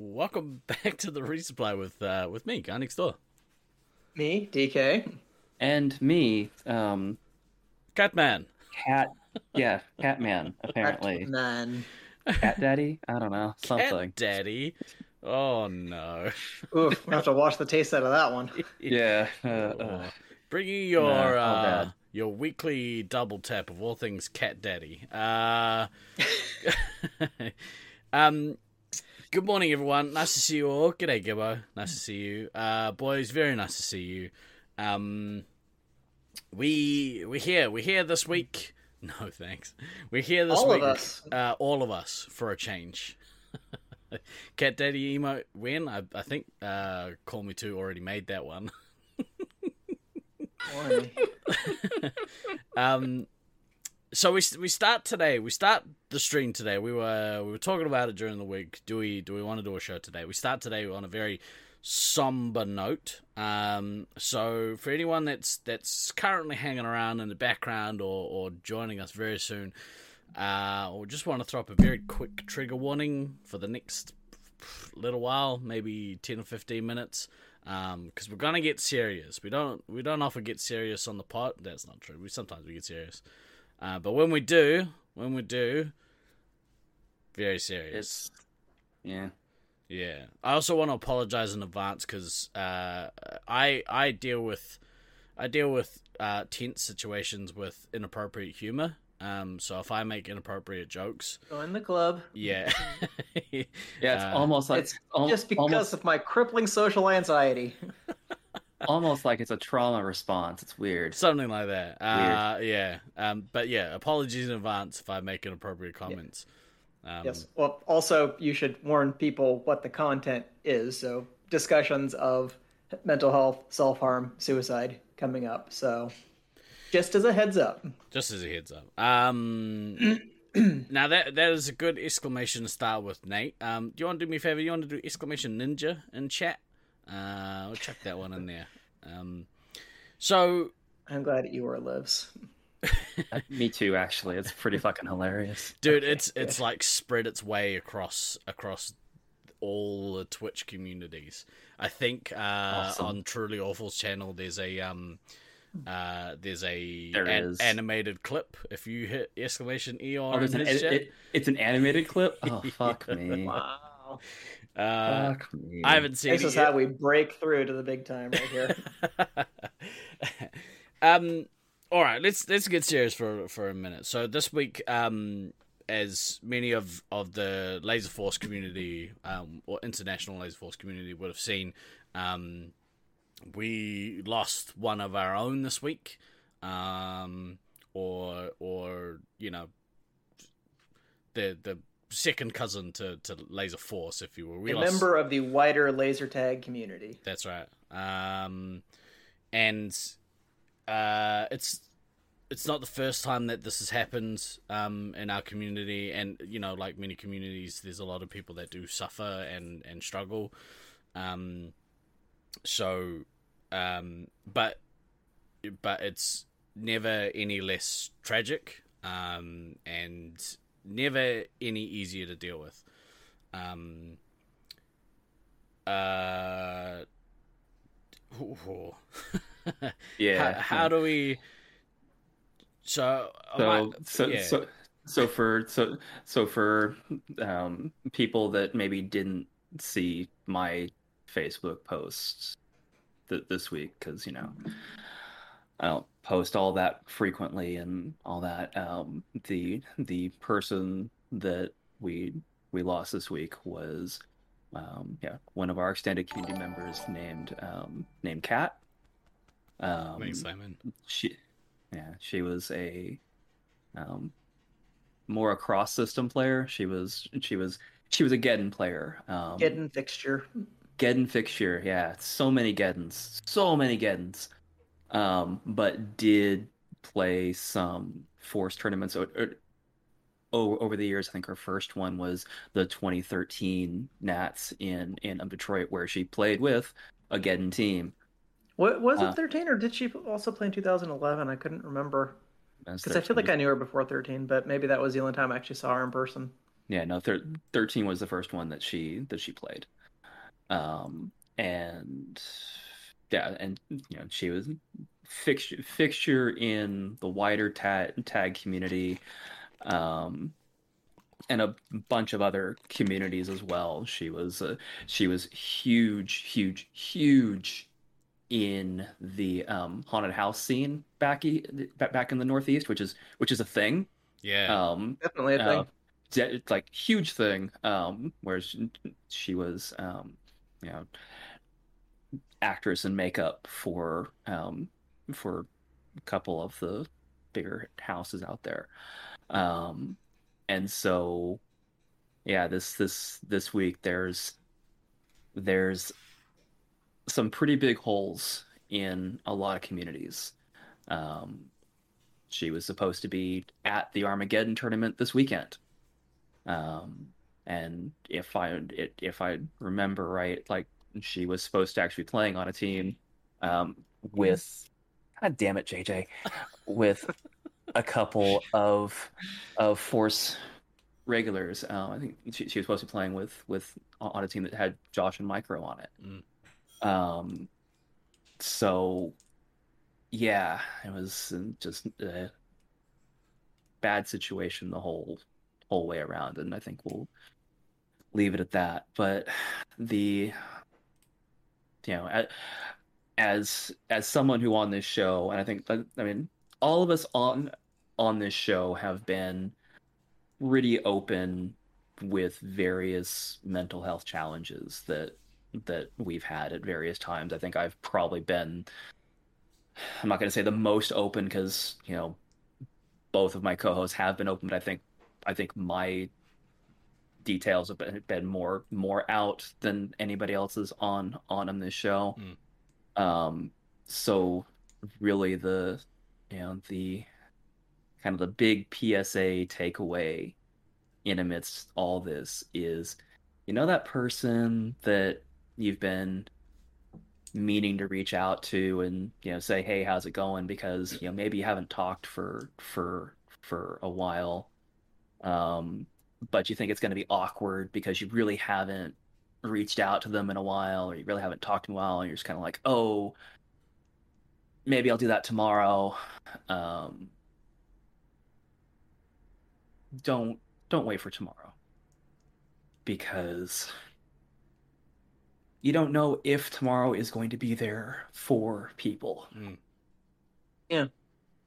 welcome back to the resupply with uh, with me, guy next door. Me, DK. And me, um, Catman. cat, yeah, Catman, apparently. Man. Cat Daddy? I don't know, something. Cat Daddy. Oh no. Oof, we have to wash the taste out of that one. Yeah. Uh, uh, Bringing your No, uh, bad. your weekly double tap of all things Cat Daddy. Uh, um, good morning, everyone. Nice to see you all. G'day, Gibbo. Nice to see you, uh, boys. Very nice to see you. Um, we we're here. We're here this week. No thanks. We're here this All of week. us. Uh, all of us for a change. Cat Daddy emo when I I think uh, Call Me Two already made that one. Um, so we we start today. We start the stream today. We were we were talking about it during the week. Do we do we want to do a show today? We start today on a very somber note. Um, so for anyone that's that's currently hanging around in the background or or joining us very soon, uh, or just want to throw up a very quick trigger warning for the next little while, maybe ten or fifteen minutes because we're gonna get serious. We don't we don't often get serious on the pot. That's not true. We sometimes we get serious, uh, but when we do, when we do, very serious. it's, yeah. Yeah. I also want to apologize in advance because uh, I I deal with I deal with uh, tense situations with inappropriate humor. Um, so if I make inappropriate jokes, Join the club. yeah, Yeah, it's Uh, almost like It's al- just because almost, of my crippling social anxiety. almost like it's a trauma response. It's weird. something like that. Uh, yeah. Um, but yeah, apologies in advance if I make inappropriate comments. Um, Yes. Well, also, you should warn people what the content is. So, discussions of mental health, self harm, suicide coming up. So, just as a heads up. Just as a heads up. Um, now that that is a good exclamation to start with, Nate. Um, do you want to do me a favor? You want to do exclamation ninja in chat? Uh, we'll chuck that one in there. Um, so I'm glad Eeyore lives. Me too, actually. It's pretty fucking hilarious. dude it's it's like spread its way across across all the twitch communities i think uh Awesome. on truly awful's channel there's a um uh there's a There an- animated clip if you hit exclamation eon Oh, an, it, it, it's an animated clip? Oh, fuck me. Wow. Uh fuck i haven't seen This it is yet. how we break through to the big time right here. um all right let's let's get serious for for a minute so this week um as many of of the laser force community um or international laser force community would have seen um we lost one of our own this week um or or you know the the second cousin to to laser force if you will a member of the wider laser tag community. that's right. Um, and uh, it's it's not the first time that this has happened um, in our community, and you know, like many communities, there's a lot of people that do suffer and and struggle. Um, so, um, but but it's never any less tragic, um, and never any easier to deal with. Um, uh, yeah. how, how do we? So, so I- so, yeah. so so for so so for um people that maybe didn't see my Facebook posts th- this week because you know I don't post all that frequently and all that. Um, the the person that we we lost this week was um, yeah one of our extended community members named um, named Katt. Um, Thanks, Simon. she yeah she was a um more a cross system player she was she was she was a geddon player um Geddon fixture. geddon fixture yeah so many geddons so many geddons um but did play some force tournaments o- o- o- over the years. I think her first one was the 2013 nats in in um, detroit where she played with a geddon team. What was Uh, it 13 or did she also play in 2011? I couldn't remember. Because I feel like I knew her before 13, but maybe that was the only time I actually saw her in person. yeah, no, thir- thirteen was the first one that she that she played, um, and yeah, and you know she was fixture fixture in the wider tag tag community, um, and a bunch of other communities as well. She was uh, she was huge, huge, huge in the um, haunted house scene back e- back in the Northeast, which is which is a thing. Yeah, Um, Definitely a thing. uh, de- it's like huge thing. Um, where she, she was, um, you know, actress and makeup for um for a couple of the bigger houses out there. Um, and so, yeah, this this this week there's there's some pretty big holes in a lot of communities. Um, she was supposed to be at the Armageddon tournament this weekend. Um, and if I if I remember right, like she was supposed to actually be playing on a team um, with, God damn it, JJ, with a couple of of Force regulars. Um, I think she, she was supposed to be playing with with on a team that had Josh and Micro on it. Mm. Um, so yeah, it was just a bad situation the whole whole way around, and I think we'll leave it at that. But the you know, as as someone who on this show, and I think I mean all of us on on this show have been pretty open with various mental health challenges that that we've had at various times. I think I've probably been I'm not going to say the most open because, you know, both of my co-hosts have been open, but I think I think my details have been, been more more out than anybody else's on on on this show. Um so really the you know the kind of the big PSA takeaway in amidst all this is you know that person that you've been meaning to reach out to and you know say hey how's it going? because you know maybe you haven't talked for for for a while. Um but you think it's going to be awkward because you really haven't reached out to them in a while or you really haven't talked in a while and you're just kind of like oh maybe I'll do that tomorrow um don't don't wait for tomorrow because you don't know if tomorrow is going to be there for people. Mm.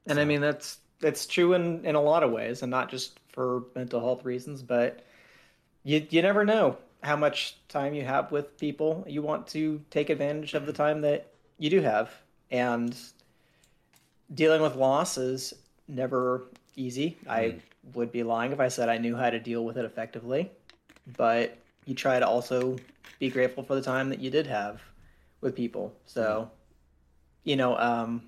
And I mean that's that's true in in a lot of ways, and not just for mental health reasons, but you you never know how much time you have with people. You want to take advantage of the time that you do have, and dealing with loss is never easy. I would be lying if I said I knew how to deal with it effectively, but you try to also be grateful for the time that you did have with people. So, you know, um,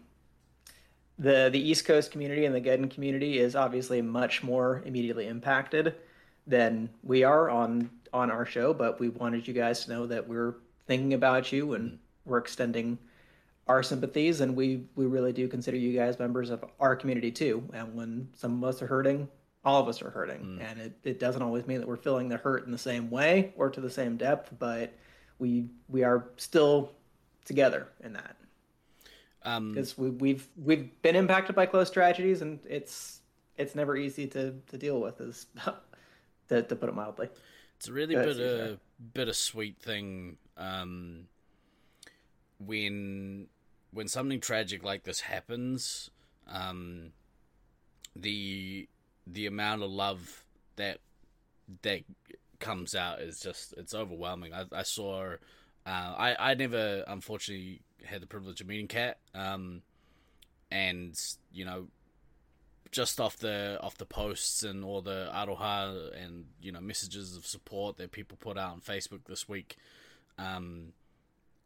the the East Coast community and the Geddon community is obviously much more immediately impacted than we are on on our show, but we wanted you guys to know that we're thinking about you and we're extending our sympathies and we we really do consider you guys members of our community too. And when some of us are hurting, all of us are hurting. Mm. And it, it doesn't always mean that we're feeling the hurt in the same way or to the same depth, but we we are still together in that Um, because we, we've we've been impacted by close tragedies, and it's it's never easy to, to deal with, is to, to put it mildly. It's a really That's bitter, bittersweet thing um, when when something tragic like this happens. Um, the the amount of love that that comes out is just it's overwhelming. I, I saw, uh, I I never unfortunately had the privilege of meeting Katt, um, and you know just off the off the posts and all the aroha and you know messages of support that people put out on Facebook this week, um,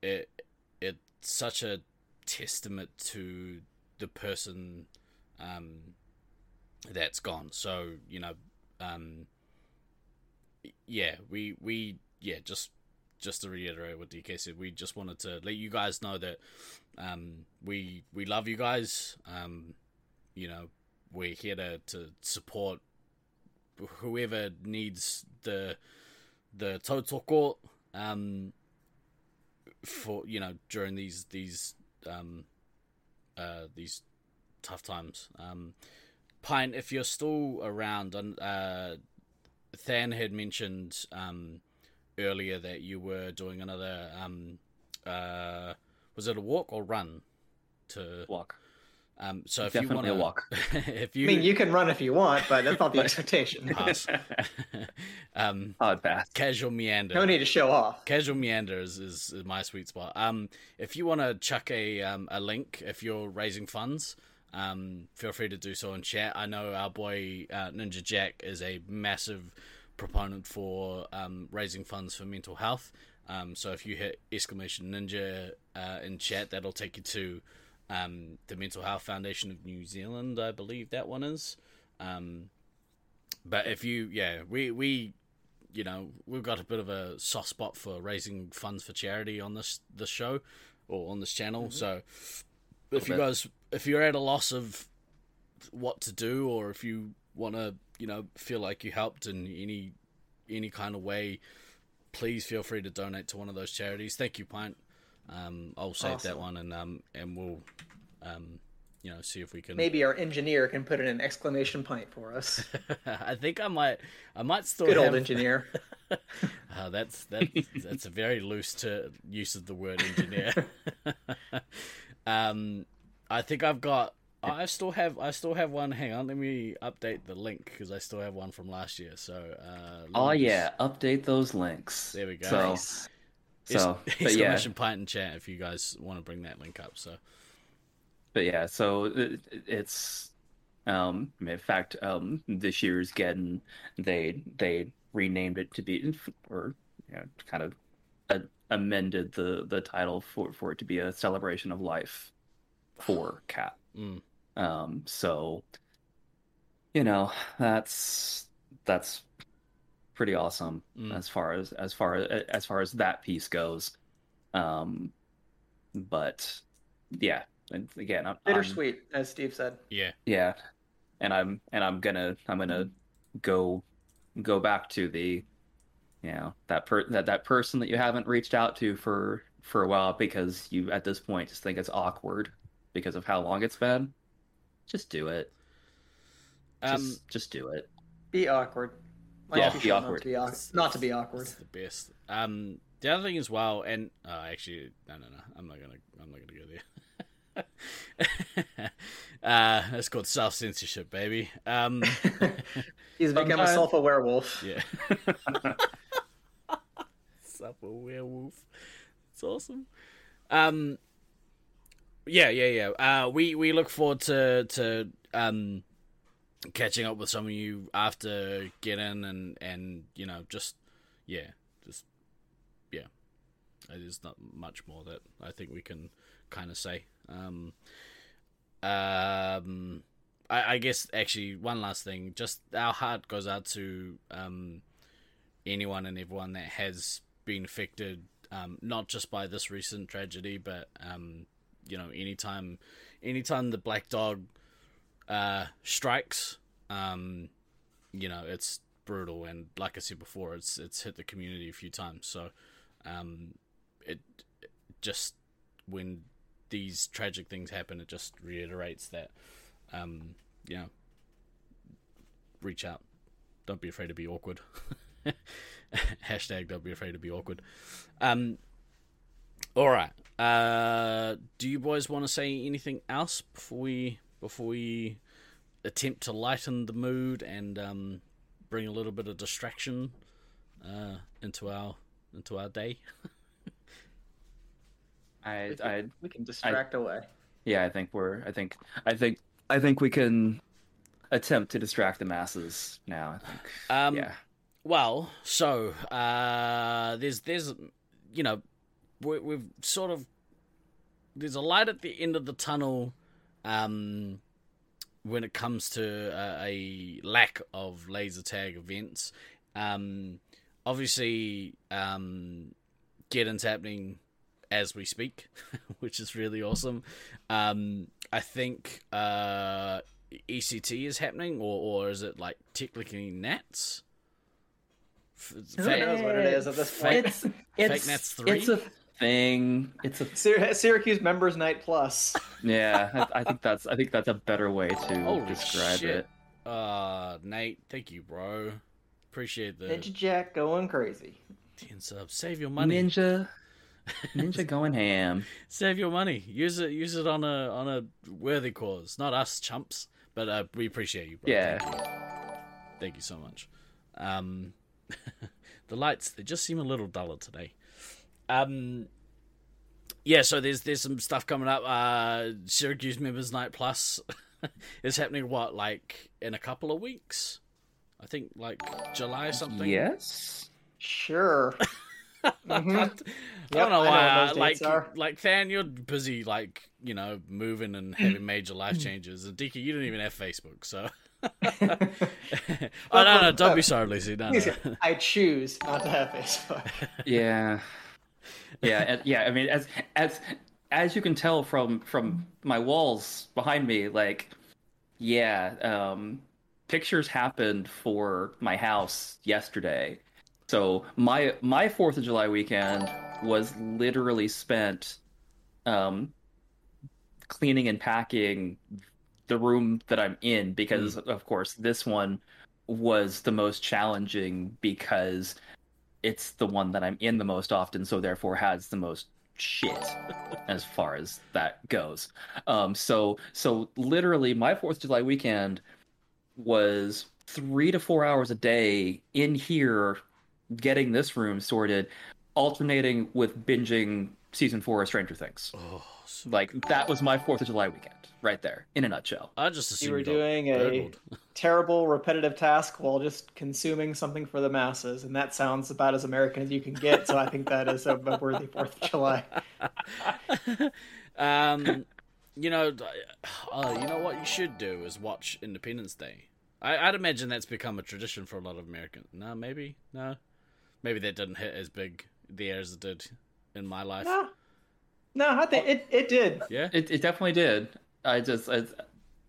it it's such a testament to the person um, that's gone. So you know, um, yeah, we we yeah just just to reiterate what DK said, we just wanted to let you guys know that um, we we love you guys. Um, you know, we're here to, to support whoever needs the the tautoko um for you know during these these um uh these tough times um pine if you're still around and uh than had mentioned um earlier that you were doing another um uh was it a walk or run to Walk. um so if Definitely you want to walk. if you I you mean, you can run if you want, but that's not the expectation. pass um Hard pass. casual meander No need to show off. casual meander is, is, is my sweet spot um if you want to chuck a um a link if you're raising funds um feel free to do so in chat i know our boy uh, ninja jack is a massive proponent for um raising funds for mental health. Um so if you hit exclamation ninja uh in chat that'll take you to um the mental health foundation of new zealand i believe that one is. Um but if you yeah we we you know we've got a bit of a soft spot for raising funds for charity on this this show or on this channel. So if you guys if you're at a loss of what to do or if you want to you know feel like you helped in any any kind of way please feel free to donate to one of those charities thank you pint um i'll save that one and um and we'll um you know see if we can Maybe our engineer can put in an exclamation point for us. i think i might i might still Good old engineer. Uh, that's that's that's a very loose to use of the word engineer. um, I think I've got. I still have. I still have one. Hang on, let me update the link because I still have one from last year. So. Uh, Oh yeah, update those links. There we go. So, Nice. so but yeah, in chat if you guys want to bring that link up. So. but yeah, so it, it's um in fact um this year's Geddon they they renamed it to be or you know kind of uh, amended the the title for for it to be a celebration of life for Katt. Mm. Um so you know, that's that's pretty awesome Mm. as far as as far as as far as that piece goes. Um but yeah, and again, I'm, I'm- Bittersweet, as Steve said. Yeah. yeah, and I'm and I'm gonna I'm gonna go go back to the you know that per that that person that you haven't reached out to for for a while because you at this point just think it's awkward because of how long it's been. Just do it. Just Um. just do it. Be awkward. Yeah, Life be short awkward. Not to be, awkward. not to be awkward. It's the best. Um, the other thing as well, and uh, actually, no, no, no, I'm not gonna, I'm not gonna go there. uh, it's called self censorship, baby. Um, He's become a Sometimes- self-aware wolf. yeah. Sup, a werewolf. It's awesome. Um, yeah, yeah, yeah. Uh, we we look forward to to um catching up with some of you after Geddon and and you know just yeah just yeah there's not much more that i think we can kind of say um um I, I guess actually one last thing just our heart goes out to um anyone and everyone that has been affected um not just by this recent tragedy but um you know anytime anytime the black dog uh, strikes, um, you know, it's brutal. And like I said before, it's it's hit the community a few times. So, um, it, it just when these tragic things happen, it just reiterates that, um, you know, reach out. Don't be afraid to be awkward. Hashtag don't be afraid to be awkward. Um, all right. Uh, do you boys want to say anything else before we before we attempt to lighten the mood and um, bring a little bit of distraction uh, into our into our day? I We can, I we can distract away. yeah, I think we're I think I think I think we can attempt to distract the masses now. I think. Um, yeah. Well, so uh, there's there's you know we, we've sort of there's a light at the end of the tunnel um, when it comes to uh, a lack of laser tag events. Um, obviously, um, Geddon's happening as we speak, which is really awesome. Um, I think uh, ECT is happening, or or is it like technically Nats? F- Who fake- knows what it is at this point? It's it's Nets three? it's a thing. It's a Syr- Syracuse Members Night Plus. yeah. I, I think that's I think that's a better way to Holy describe shit. it. Uh, Nate, thank you, bro. Appreciate the Ninja Jack going crazy. 10 subs. Save your money. Ninja, ninja going ham. Save your money. Use it. Use it on a on a worthy cause. Not us chumps, but uh, we appreciate you, bro. Yeah. Thank you, Thank you so much. Um, the lights they just seem a little duller today. Um, yeah. So there's there's some stuff coming up. Uh, Syracuse Members Night Plus is happening. What like in a couple of weeks? I think like July or something. Yes. Sure. Mhm. I don't know I know why. when uh, like, are. like Fan, you're busy, like you know, moving and having major life changes. And Dika, you don't even have Facebook, so. oh no, no, don't be sorry, Lucy. No, no. I choose not to have Facebook. Yeah. Yeah, yeah. I mean, as as as you can tell from from my walls behind me, like, yeah, um, pictures happened for my house yesterday. So my my Fourth of July weekend was literally spent, um, cleaning and packing the room that I'm in because, of course, this one was the most challenging because it's the one that I'm in the most often, so therefore has the most shit as far as that goes. Um, so so literally, my Fourth of July weekend was three to four hours a day in here, getting this room sorted, alternating with binging season four of Stranger Things. Oh, so- Like that was my Fourth of July weekend, right there, in a nutshell. I just assumed You were doing a terrible, repetitive task while just consuming something for the masses, and that sounds about as American as you can get. So I think that is a, a worthy Fourth of July. um, you know, uh, you know what you should do is watch Independence Day. I, I'd imagine that's become a tradition for a lot of Americans. No, maybe no, maybe that didn't hit as big there as it did in my life. No, no, I think it, it did. Yeah, It, it definitely did. I just it's,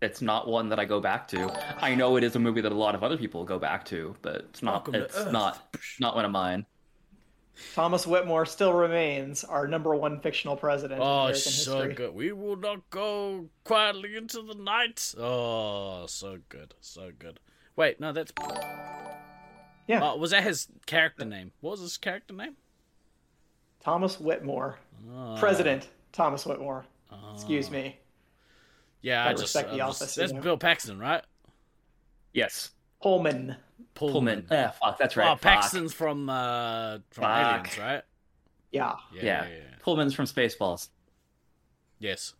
it's not one that I go back to. I know it is a movie that a lot of other people go back to, but it's not. Welcome it's not not one of mine. Thomas Whitmore still remains our number one fictional president Oh, American so history. good. We will not go quietly into the night. Oh, so good. So good. Wait, no, that's. Yeah, Oh, was that his character name? What was his character name? Thomas Whitmore, Oh, President Thomas Whitmore. Ah. Excuse oh. me, Yeah, I Gotta just. respect the uh, I was- office, you that's know. Bill Paxton, right? Yes, Pullman. Pullman. Yeah, fuck, that's right. Oh, fuck. Paxton's from uh from Fuck. Aliens, right? Yeah, Yeah, Yeah. yeah, yeah. Pullman's from Spaceballs. Yes.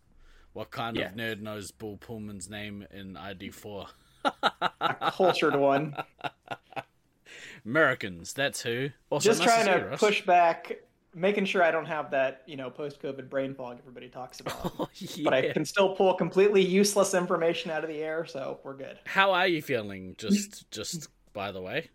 What kind Yeah. of nerd knows Bill Pullman's name in ID four? a cultured one. Americans. That's who. Also, Just nice trying see to push back, making sure I don't have that, you know, post-COVID brain fog everybody talks about. Oh, yeah. But I can still pull completely useless information out of the air, so we're good. How are you feeling? Just, just by the way.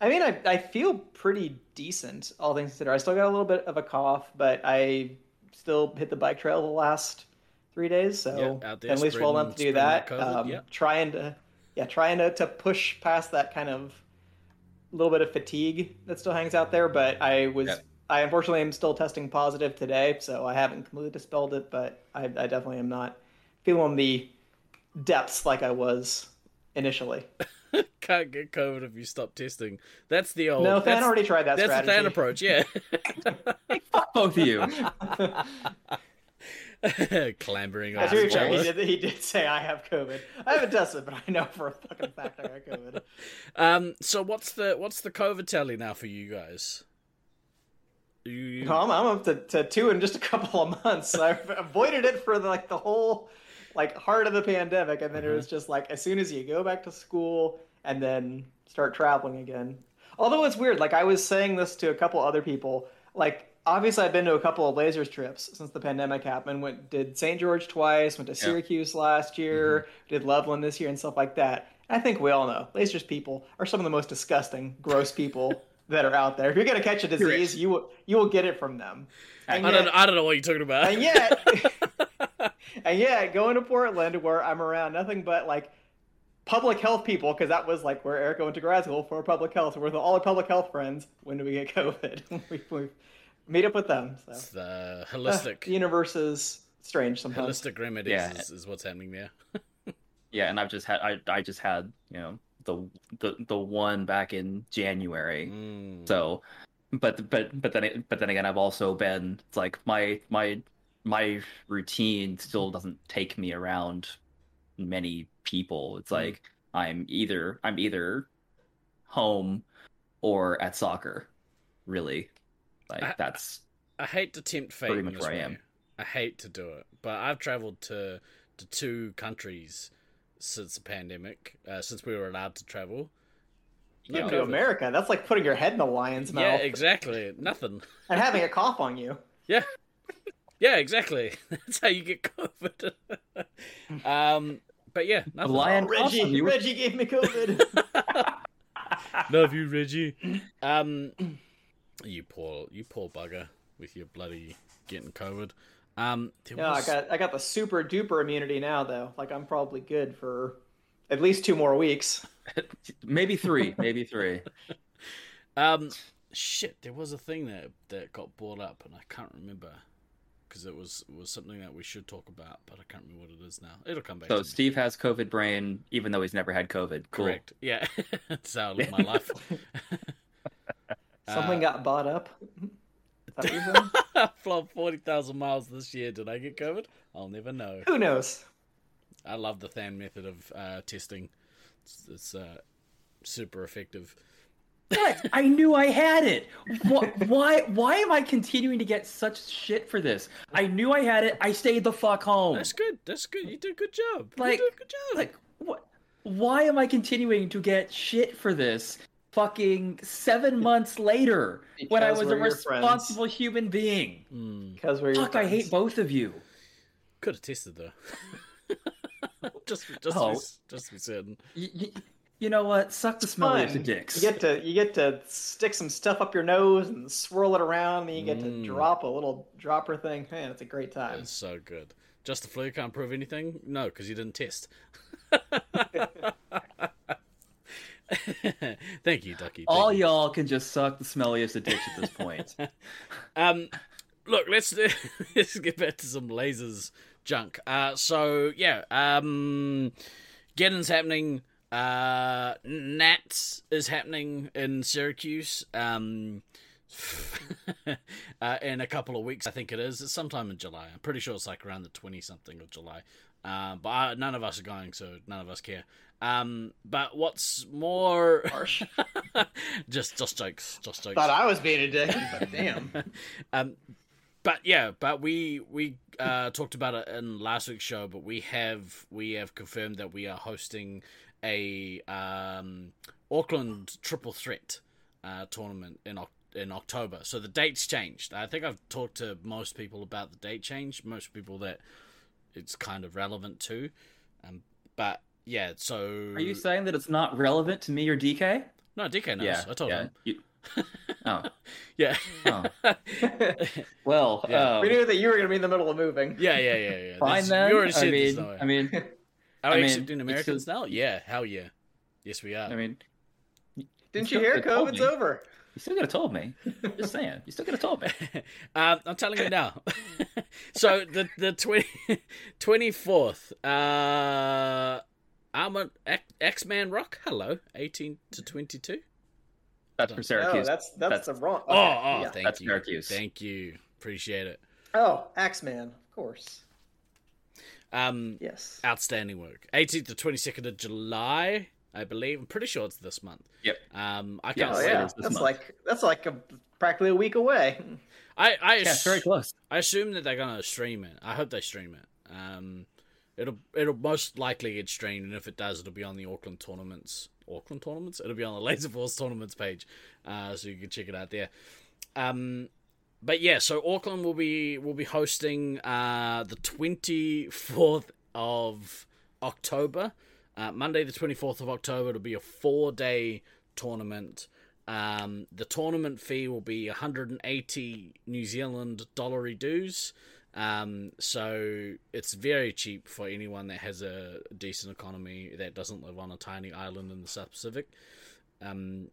I mean, I, I feel pretty decent, all things considered. I still got a little bit of a cough, but I still hit the bike trail the last three days, so Yeah, there at least well enough to do that. COVID, um, yeah. Trying to, yeah, trying to, to push past that kind of little bit of fatigue that still hangs out there. But I was. I unfortunately am still testing positive today, so I haven't completely dispelled it, but I, I definitely am not feeling the depths like I was initially. Can't get COVID if you stop testing. That's the old. no, that's, Fan already tried that That's strategy. the Than approach. Yeah. Fuck both of you. Clambering As over you sure, he did, he did say I have COVID. I haven't tested, but I know for a fucking fact I got COVID. Um. So what's the what's the COVID tally now for you guys? You, you- I'm, I'm up to, to two in just a couple of months. I've avoided it for the, like the whole like heart of the pandemic, and then it uh-huh. was just like as soon as you go back to school and then start traveling again. Although it's weird, like I was saying this to a couple other people, like obviously I've been to a couple of lasers trips since the pandemic happened. Went did St. George twice, went to Syracuse last year, mm-hmm. did Loveland this year, and stuff like that. I think we all know lasers people are some of the most disgusting, gross people that are out there. If you're gonna catch a disease, you will you will get it from them. And I yet, don't I don't know what you're talking about. and yet, and yeah, going to Portland where I'm around nothing but like public health people because that was like where Erica went to grad school for public health. We're with all our public health friends. When do we get COVID? we, we meet up with them. So. It's the holistic, the universe is strange sometimes. holistic remedies Yeah. is, is what's happening there. Yeah, and I've just had I I just had you know the the the one back in January. Mm. So, but but but then but then again, I've also been it's like my my my routine still doesn't take me around many people. It's Mm. like I'm either I'm either home or at soccer. Really, like I- that's I hate to tempt fate. Pretty much where I am. I hate to do it, but I've traveled to to two countries since the pandemic, uh, since we were allowed to travel. No to America, that's like putting your head in the lion's mouth. Yeah, exactly. Nothing. and having a cough on you. Yeah. Yeah, exactly. That's how you get COVID. um, but yeah, nothing. lion- Oh, Reggie, Awesome, you Reggie gave me COVID. Love you, Reggie. Um, you poor, you poor bugger with your bloody getting COVID. Um, there yeah, I got I got the super duper immunity now though. Like I'm probably good for at least two more weeks. maybe three, maybe three. Um, shit, there was a thing that that got brought up, and I can't remember because it was was something that we should talk about, but I can't remember what it is now. It'll come back. So to me. Steve has COVID brain, even though he's never had COVID. Cool. correct? Yeah, that's how I live my life. Something Uh, got bought up. That? I flown forty thousand miles this year. Did I get COVID? I'll never know. Who knows? I love the Than method of uh, testing. It's, it's uh, super effective. What? I knew I had it. Why, why? Why am I continuing to get such shit for this? I knew I had it. I stayed the fuck home. That's good. That's good. You did a good job. Like- you did a good job. Like what? Why am I continuing to get shit for this? Fucking seven months later, when I was a we're friends. responsible human being. Mm, Because we're your Fuck! I hate both of you. could have tested though. just, just, Oh. to be, just be certain. Y- y- you know what? Suck the smelliest Fun. of dicks. You get to you get to stick some stuff up your nose and swirl it around, and you get Mm. to drop a little dropper thing. Man, it's a great time. It's so good. Just the flu can't prove anything. No, because you didn't test. Thank you, Ducky. Thank All you. y'all can just suck the smelliest of dicks at this point. Um, look, let's let's get back to some lasers junk. Uh, so yeah, um, Geddon's happening. Uh, Nats is happening in Syracuse. Um, uh, in a couple of weeks, I think it is. It's sometime in July. I'm pretty sure it's like around the twenty something of July. Uh, but I, none of us are going, so none of us care. Um, but what's more, Harsh. just just jokes, just jokes. Thought I was being a dick, but damn. um, but yeah, but we we uh, talked about it in last week's show. But we have we have confirmed that we are hosting a um, Auckland Triple Threat uh, tournament in Oc- in October. So the date's changed. I think I've talked to most people about the date change. Most people that it's kind of relevant to. Um, but yeah, so Are you saying that it's not relevant to me or DK? no DK knows. yeah, I told yeah. him. You... Oh, Yeah. Oh. well, Yeah. um, we knew that you were going to be in the middle of moving. yeah, yeah, yeah, yeah. fine This- then. You already I said this, mean, though. I mean, Are I we mean, accepting it's Americans still- now? Yeah, hell yeah. Yes, we are. I mean, Didn't still you hear? could've COVID's over. You still could have told me. Just saying. You still could have told me. um, I'm telling you now. so the the 20, 24th, uh, I'm an X Man Rock. Hello, 18 to 22. That's for No, Syracuse. that's that's, That's- the wrong. Oh, okay, oh, yeah. thank That's you. Syracuse. Thank you. Appreciate it. Oh, Axeman, of course. Um, Yes. outstanding work. 18th to 22nd of July, I believe. I'm pretty sure it's this month. Yep. Um, I can't Oh say. yeah, is this that's month. like that's like a, practically a week away. I I yeah, it's very close. I assume that they're gonna stream it. I hope they stream it. Um, it'll it'll most likely get streamed, and if it does, it'll be on the Auckland tournaments. Auckland tournaments. It'll be on the Laser Force tournaments page, uh, so you can check it out there. Um, but yeah, so Auckland will be will be hosting uh the twenty fourth of October, uh, Monday the twenty fourth of October. It'll be a four day tournament. Um, the tournament fee will be 180 New Zealand dollary dues. Um, so it's very cheap for anyone that has a decent economy that doesn't live on a tiny island in the South Pacific. Um,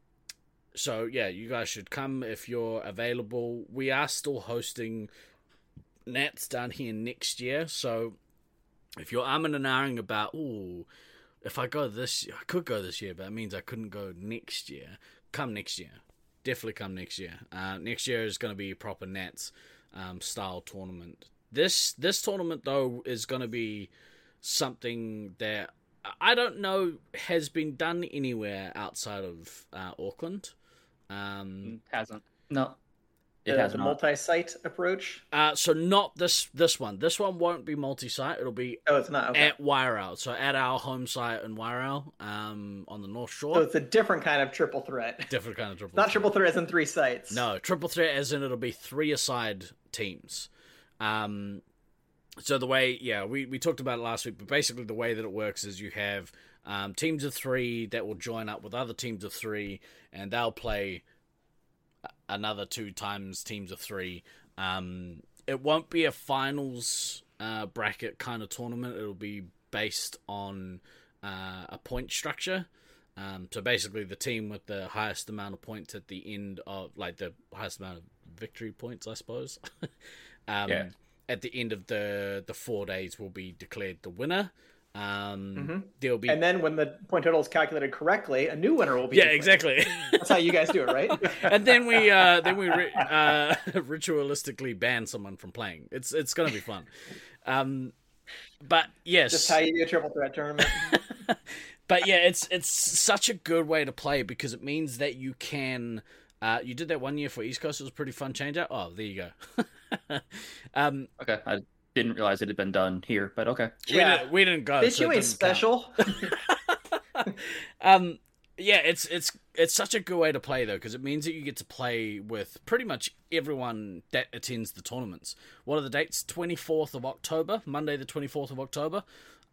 so yeah, you guys should come if you're available. We are still hosting Nats down here next year, so if you're umming and ahhing about, oh, if I go this, I could go this year, but it means I couldn't go next year. Come next year, definitely come next year. Uh, next year is going to be proper Nats um, style tournament. This this tournament though is going to be something that I don't know has been done anywhere outside of uh, Auckland. Um, hasn't. No. It has the not. multi-site approach. uh, so not this this one. This one won't be multi-site. It'll be Oh, it's not. Okay. at Wairau. So at our home site in Wairau, um, on the North Shore. so it's a different kind of triple threat. Different kind of triple. Not threat. triple threat as in three sites. No, triple threat as in it'll be three aside teams. Um, so the way, yeah, we, we talked about it last week, but basically the way that it works is you have um, teams of three that will join up with other teams of three, and they'll play a- another two times teams of three. Um, it won't be a finals uh, bracket kind of tournament. It'll be based on uh, a point structure. Um, so basically, the team with the highest amount of points at the end of, like, the highest amount of victory points, I suppose. um, Yeah. At the end of the the four days, will be declared the winner. Um, There'll be And then when the point total is calculated correctly, a new winner will be. yeah, declared. exactly. That's how you guys do it, right? and then we uh, then we ri- uh, ritualistically ban someone from playing. It's it's gonna be fun. Um, but yes, Just how you do a triple threat tournament. but yeah, it's it's such a good way to play because it means that you can. Uh, you did that one year for East Coast. It was a pretty fun change out. Oh, there you go. um, Okay. I didn't realize it had been done here, but okay. we, Yeah. didn't, we didn't go. Did so you it a special? Um, yeah, it's it's it's such a good way to play though because it means that you get to play with pretty much everyone that attends the tournaments. What are the dates? Twenty fourth of October, Monday the twenty fourth of October,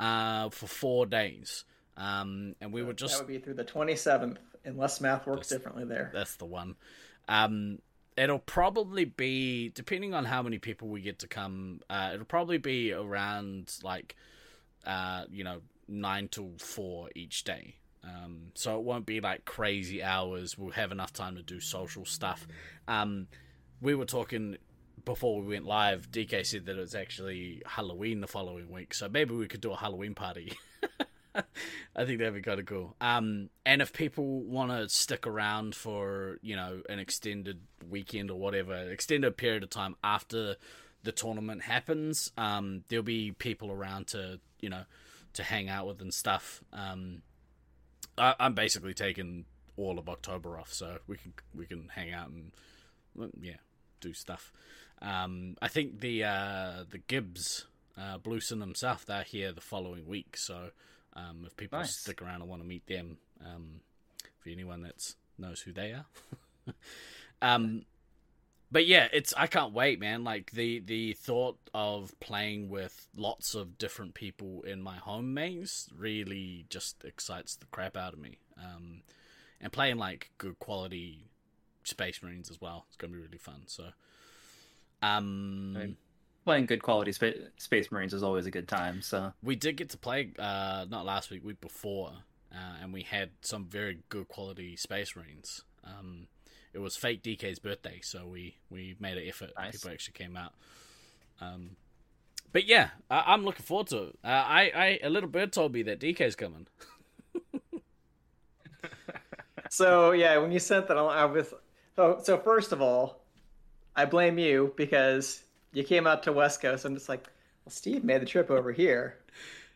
uh, for four days. Um, and we were just that would be through the 27th, unless math works differently there. that's the one. Um, it'll probably be depending on how many people we get to come. Uh, it'll probably be around like, uh, you know, nine to four each day. Um, so it won't be like crazy hours. We'll have enough time to do social stuff. Um, we were talking before we went live. DK said that it's actually Halloween the following week, so maybe we could do a Halloween party. I think that'd be kind of cool. Um, and if people want to stick around for you know an extended weekend or whatever, extended period of time after the tournament happens, um, there'll be people around to you know to hang out with and stuff. Um, I, I'm basically taking all of October off, so we can we can hang out and yeah do stuff. Um, I think the uh, the Gibbs uh, Blueson himself they're here the following week, so um, if people Nice. stick around and want to meet them, um, for anyone that knows who they are. um, but yeah, it's I can't wait, man. Like the the thought of playing with lots of different people in my home maze really just excites the crap out of me. Um, and playing like good quality Space Marines as well. It's gonna be really fun. So, um. Playing good quality spa- Space Marines is always a good time. So we did get to play uh, not last week, week before, uh, and we had some very good quality Space Marines. Um, it was fake DK's birthday, so we we made an effort. Nice. People actually came out. Um, but yeah, I, I'm looking forward to it. Uh, I, I a little bird told me that DK's coming. So yeah, when you sent that, I was so. So first of all, I blame you because you came out to West Coast. I'm just like, well, Steve made the trip over here.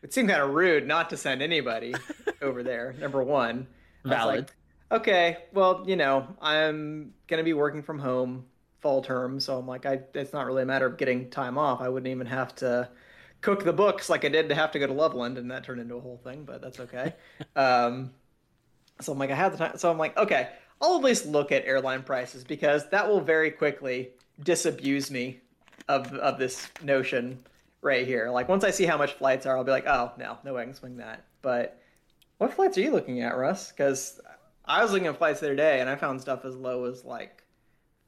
It seemed kind of rude not to send anybody over there. Number one, valid. like, okay, well, you know, I'm gonna be working from home fall term, so I'm like, I it's not really a matter of getting time off. I wouldn't even have to cook the books like I did to have to go to Loveland, and that turned into a whole thing, but that's okay. um, so I'm like, I have the time. So I'm like, okay, I'll at least look at airline prices because that will very quickly disabuse me of of this notion right here. Like once I see how much flights are, I'll be like, oh no, no way I can swing that. But what flights are you looking at, Russ? Because I was looking at flights the other day and I found stuff as low as like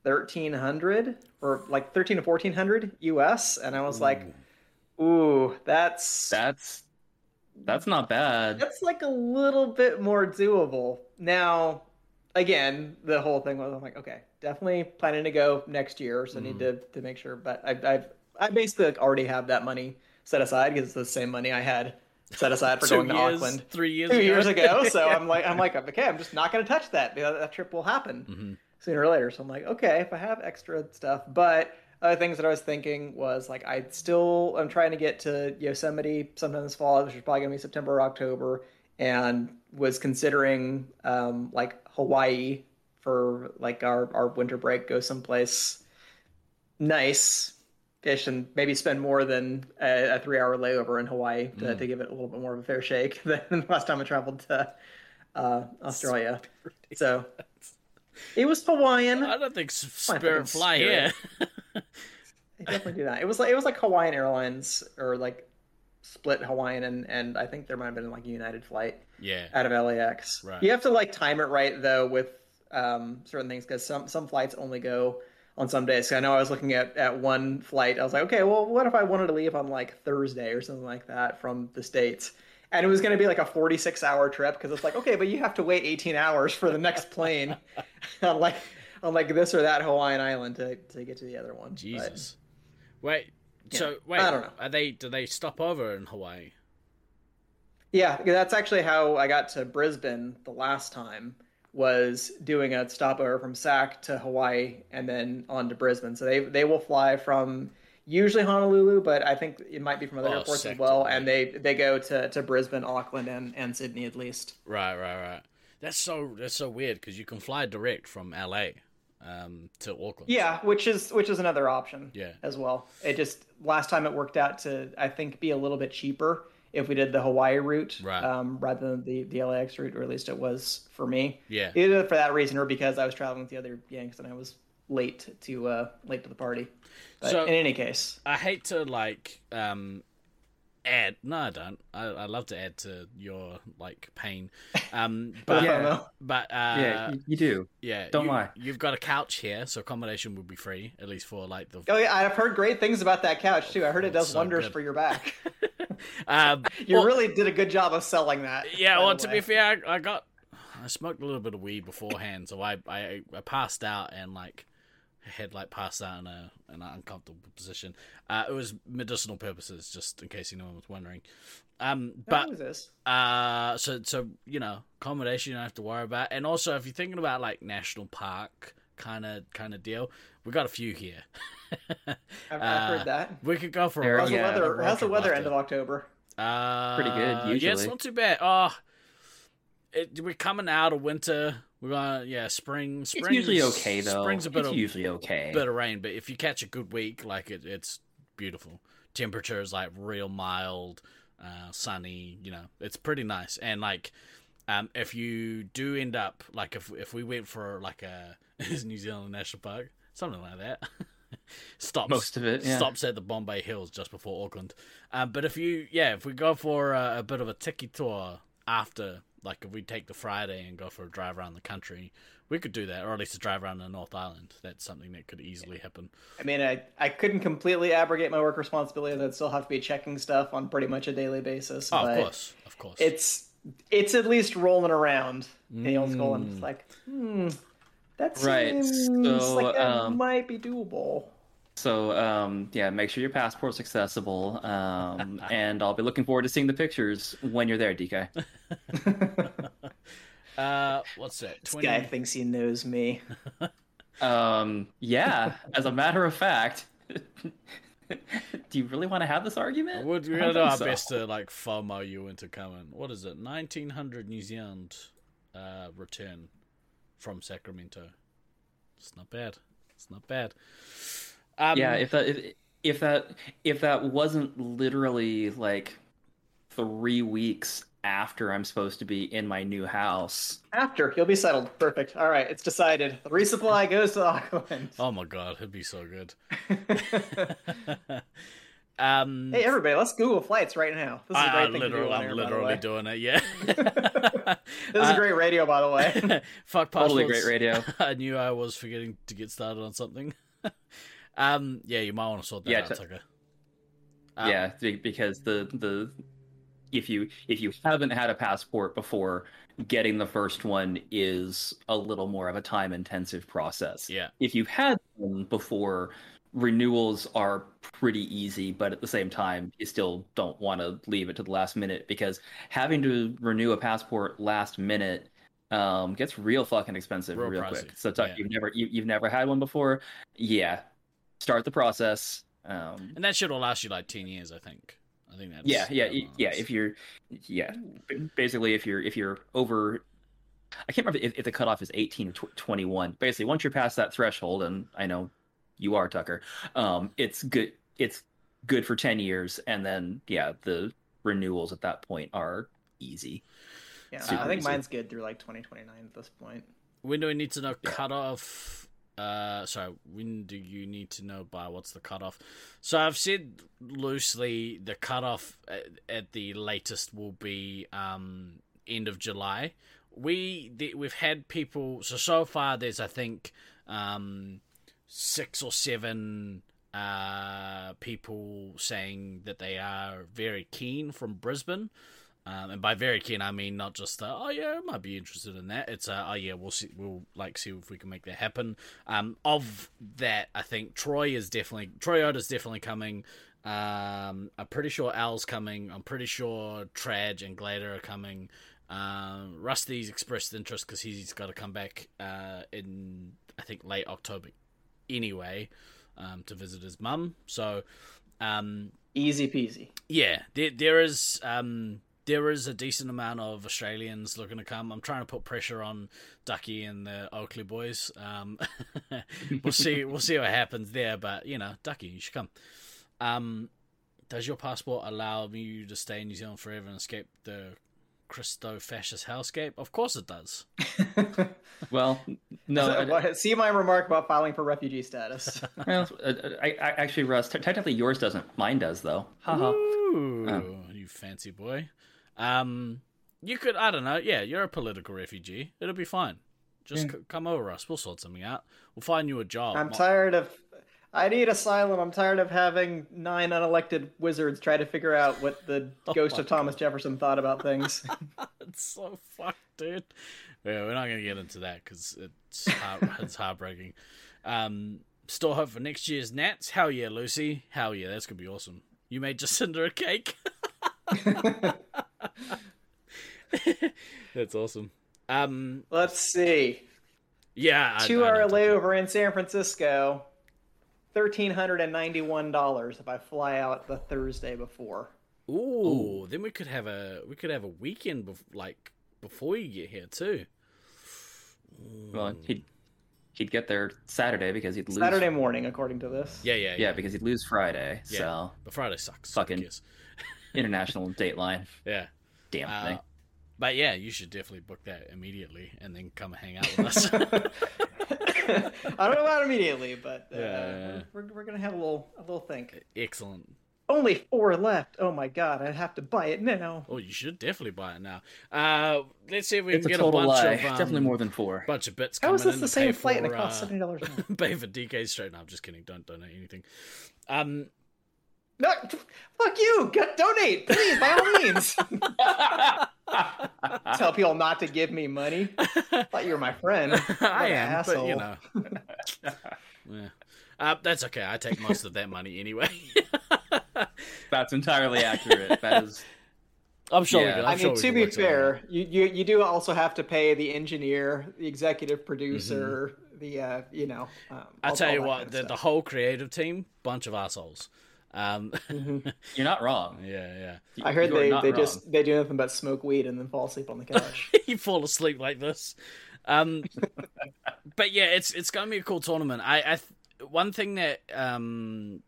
thirteen hundred or like thirteen to fourteen hundred US, and I was like, "Ooh, that's That's that's not bad. that's like a little bit more doable." Now, again, the whole thing was I'm like, okay, definitely planning to go next year, so I need to to make sure. But I I've I basically already have that money set aside because it's the same money I had set aside for going to Auckland three years two ago. years ago. So I'm like, I'm like, okay, I'm just not going to touch that. That, that trip will happen Mhm. sooner or later. So I'm like, okay, if I have extra stuff, but other things that I was thinking was like, I still I'm trying to get to Yosemite sometime this fall, which is probably going to be September or October, and was considering um, like Hawaii for like our our winter break, go someplace nice. Fish and maybe spend more than a, a three-hour layover in Hawaii to, to give it a little bit more of a fair shake than the last time I traveled to uh, Australia. So it was Hawaiian. I don't think Spirit fly here. They definitely do that. It was like it was like Hawaiian Airlines or like split Hawaiian and and I think there might have been like a United flight yeah. out of LAX. Right. You have to like time it right though with um, certain things because some some flights only go on some days. So I know I was looking at at one flight. I was like, okay, well, what if I wanted to leave on like Thursday or something like that from the states? And it was going to be like a 46 hour trip because it's like, okay, but you have to wait 18 hours for the next plane on like on like this or that Hawaiian island to, to get to the other one. But- Jesus. Wait. So Yeah, wait. I don't know. Are they? Do they stop over in Hawaii? Yeah, that's actually how I got to Brisbane the last time was doing a stopover from Sac to Hawaii and then on to Brisbane. So they they will fly from usually Honolulu, but I think it might be from other Oh, airports as well. And they they go to, to Brisbane, Auckland, and, and Sydney at least. Right. Right. Right. That's so. That's so weird because you can fly direct from LA um, to Auckland. Yeah, which is which is another option. Yeah. as well. It just last time it worked out to I think be a little bit cheaper if we did the Hawaii route Right. um, rather than the the LAX route, or at least it was for me. Yeah. either for that reason or because I was traveling with the other Yanks and I was late to uh late to the party. But So- in any case, I hate to like um add no I don't. I, I love to add to your like pain. Um but Yeah. But uh yeah, you, you do. yeah, Don't you, lie. You've got a couch here, so accommodation would be free, at least for like the oh yeah, I've heard great things about that couch too. I heard it does So wonders good. for your back. um you well- really did a good job of selling that. Yeah, well, to be fair, I, I got I smoked a little bit of weed beforehand, so I, I I passed out and like had like passed out in a in an uncomfortable position. Uh, it was medicinal purposes, just in case anyone was wondering. Um, but always is. uh, so so you know, accommodation you don't have to worry about, and also if you're thinking about like national park kind of kind of deal, we got a few here. I've, I've uh, heard that. we could go for a There- road- How's the yeah, weather? road How's the weather after. end of October? Uh, Pretty good, Yeah, it's usually. not too bad. Oh, it, we're coming out of winter. We're gonna yeah, spring. It's Spring usually okay though. Spring's a bit it's of usually okay. bit of rain, but if you catch a good week, like it, it's beautiful. Temperature is like real mild, uh, sunny. You know, it's pretty nice. And like, um, if you do end up like if if we went for like a is New Zealand National Park, something like that. stops Most of it, yeah. stops at the Bombay Hills just before Auckland. Um, but if you yeah, if we go for a, a bit of a tiki tour after, like if we take the Friday and go for a drive around the country, we could do that, or at least a drive around the North Island. That's something that could easily happen. I mean, I, I couldn't completely abrogate my work responsibilities. I'd still have to be checking stuff on pretty much a daily basis. Oh, but of course, of course. It's it's at least rolling around in the old school, and it's like, hmm, that Right, seems so, like that um, might be doable. So um, yeah, make sure your passport's accessible, um, and I'll be looking forward to seeing the pictures when you're there, DK. uh, what's that? This Twenty. guy thinks he knows me. Um, yeah, as a matter of fact, do you really want to have this argument? We're, we're gonna don't our so. best to like FOMO you into coming. What is it? Nineteen hundred New Zealand uh, return from Sacramento. It's not bad. It's not bad. Um, Yeah, if that if, if that if that wasn't literally like three weeks after I'm supposed to be in my new house, After he'll be settled. Perfect. All right, it's decided. The resupply goes to Auckland. Oh my god, it'd be so good. Um, Hey, everybody, let's Google flights right now. This is a I, great I thing literally, to do. on I'm air, by the literally doing it. Yeah. This is Uh, great radio, by the way. Fuck Totally great radio. I knew I was forgetting to get started on something. Um, yeah, you might want to sort that Yeah, out, t- Tucker. Um, yeah, because the the if you if you haven't had a passport before, getting the first one is a little more of a time intensive process. Yeah. If you've had one before, renewals are pretty easy, but at the same time, you still don't want to leave it to the last minute because having to renew a passport last minute um, gets real fucking expensive Real real, quick. So Tuck, yeah. you've never you, you've never had one before, yeah. Start the process. Um, And that shit will last you like 10 years, I think. I think that's. yeah, yeah, that yeah. If you're, yeah, basically, if you're if you're over, I can't remember if, if the cutoff is eighteen or tw- twenty one. Basically, once you're past that threshold, and I know you are Tucker, um, it's good. It's good for ten years, and then yeah, the renewals at that point are easy. yeah, Super I think easy. mine's good through like 2029 at this point. When do we need to know Yeah. cutoff? Uh, sorry, when do you need to know by what's the cutoff? So I've said loosely the cutoff at, at the latest will be um, end of July. We the, we've had people so so far. There's I think um, six or seven uh, people saying that they are very keen from Brisbane. Um, and by very keen, I mean not just uh, oh yeah, I might be interested in that. It's uh, oh yeah, we'll see, we'll like see if we can make that happen. Um, of that, I think Troy is definitely Troy Oda's definitely coming. Um, I'm pretty sure Al's coming. I'm pretty sure Traj and Glader are coming. Um, Rusty's expressed interest because he's got to come back uh, in I think late October anyway um, to visit his mum. So um, Easy peasy. yeah, there there is um there is a decent amount of Australians looking to come. I'm trying to put pressure on Ducky and the Oakley boys. Um, we'll see we'll see what happens there, but you know, Ducky, you should come. Um, does your passport allow you to stay in New Zealand forever and escape the Christo fascist hellscape? Of course it does. Well, no, So, I- see my remark about filing for refugee status. well, I, I, actually, Russ, t- technically yours doesn't. Mine does, though. Haha. Ooh, Oh. you fancy boy. Um, you could, I don't know. Yeah, you're a political refugee. It'll be fine. Just Yeah. c- come over us. We'll sort something out. We'll find you a job. I'm tired of. I need asylum. I'm tired of having nine unelected wizards try to figure out what the Oh ghost of Thomas Jefferson thought about things. it's so fucked, dude. Yeah, we're not gonna get into that because it's heart- it's heartbreaking. Um, still hope for next year's Nats. Hell yeah, Lucy. Hell yeah, that's gonna be awesome. You made Jacinda a cake. that's awesome. Um, Let's see. yeah, I- Two I hour know, layover in San Francisco. Thirteen hundred and ninety-one dollars if I fly out the Thursday before. Ooh, then we could have a we could have a weekend bef- like before you get here too. Well, he'd he'd get there Saturday because he'd lose. Saturday morning, according to this. Yeah, yeah, yeah. Yeah, because he'd lose Friday. Yeah. So But Friday sucks. Fucking- I guess. International Dateline. Yeah. Damn Uh, thing. but yeah, you should definitely book that immediately and then come hang out with us. I don't know about immediately, but uh, Yeah. we're, we're, we're gonna have a little a little think. Excellent. Only four left. Oh my god, I'd have to buy it now. Oh, you should definitely buy it now. Uh, let's see if we It's a can get a bunch lie. of um, Definitely more than four. bunch of bits How coming this in the same pay flight and it costs uh, seventy dollars? pay for DK straight. No, I'm just kidding. Don't donate anything. Um, No, fuck you. Go- donate, please, by all means. Tell people not to give me money. Thought you were my friend. What I an am, but you know, yeah. Uh, that's okay. I take most of that money anyway. That's entirely accurate. That is I'm sure. Yeah. we can, I I'm sure mean, we to be work something out. fair, you, you you do also have to pay the engineer, the executive producer, the uh, you know. Um, Mm-hmm. I tell you what, kind of the, the whole creative team, bunch of assholes. Um, you're not wrong. yeah, You- I heard you they, they wrong. just they do nothing but smoke weed and then fall asleep on the couch. you fall asleep like this. Um, but yeah, it's it's gonna be a cool tournament. I, I th- one thing that um,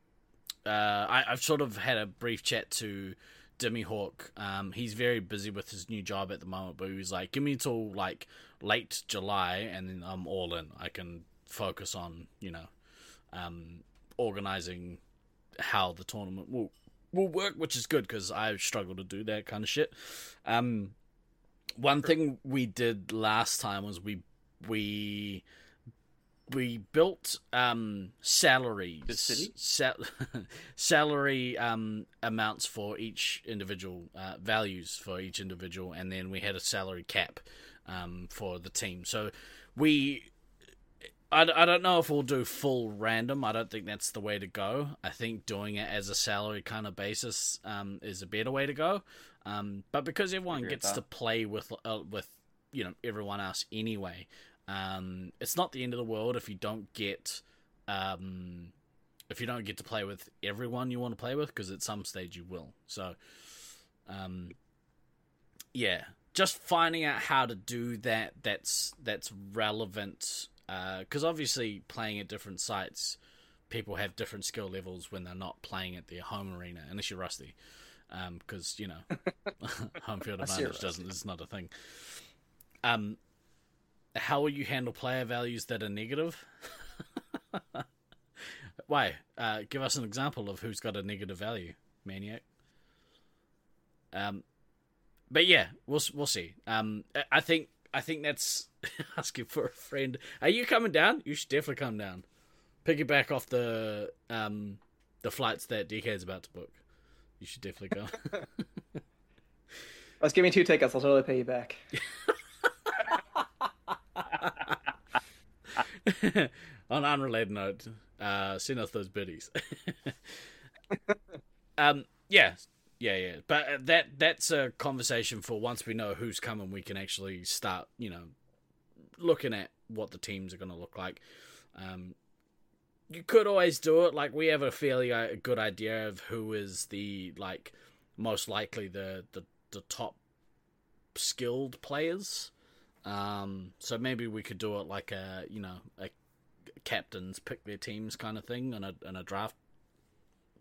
uh, I, I've sort of had a brief chat to Dimmy Hawk. Um, he's very busy with his new job at the moment, but he was like, "Give me till like late July, and then I'm all in. I can focus on you know, um, organizing how the tournament will will work, which is good because I struggle to do that kind of shit. Um, one thing we did last time was we we we built um salaries The city? sal- salary um amounts for each individual uh, values for each individual and then we had a salary cap um for the team so we I, I don't know if we'll do full random. I don't think that's the way to go. I think doing it as a salary kind of basis um, is a better way to go. Um, but because everyone gets to play with uh, with you know everyone else anyway, um, it's not the end of the world if you don't get um, if you don't get to play with everyone you want to play with because at some stage you will. So, um, yeah, just finding out how to do that that's that's relevant because obviously playing at different sites, people have different skill levels when they're not playing at their home arena, unless you're rusty. Because you know, home field advantage doesn't is not a thing. Um, how will you handle player values that are negative? Why? Uh, give us an example of who's got a negative value, maniac. Um, but yeah, we'll we'll see. Um, I think I think that's asking for a friend. Are you coming down? You should definitely come down. Piggyback off the um the flights that DK is about to book. You should definitely go. Let's give me two tickets. I'll totally pay you back. On unrelated note, uh, send us those biddies. um, yeah, yeah, yeah. But uh, that that's a conversation for once we know who's coming, we can actually start, you know, looking at what the teams are going to look like. Um, you could always do it. Like we have a fairly uh, good idea of who is the like most likely the the, the top skilled players. Um, so maybe we could do it like a you know a captains pick their teams kind of thing and a on a draft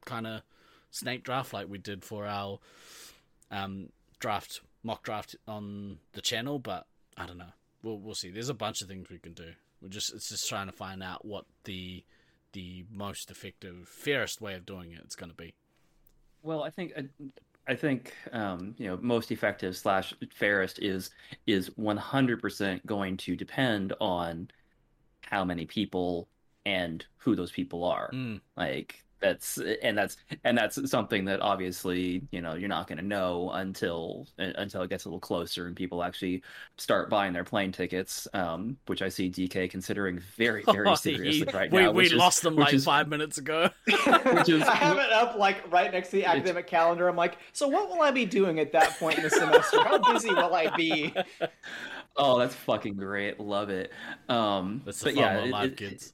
kind of snake draft like we did for our um draft mock draft on the channel. But I don't know. We'll we'll see. There's a bunch of things we can do. We're just it's just trying to find out what the the most effective, fairest way of doing it is going to be. Well, I think I think um, you know most effective slash fairest is is one hundred percent going to depend on how many people and who those people are. Mm. Like that's and that's and that's something that obviously you know you're not going to know until until it gets a little closer and people actually start buying their plane tickets, um, which I see DK considering very very Oh, seriously he- right we now. we is- lost them which like is- five minutes ago. Which is- I have it up like right next to the academic calendar. I'm like, so what will I be doing at that point in the semester? How busy will I be? Oh, that's fucking great. Love it. Um, That's the but fun yeah, of it- live it- kids.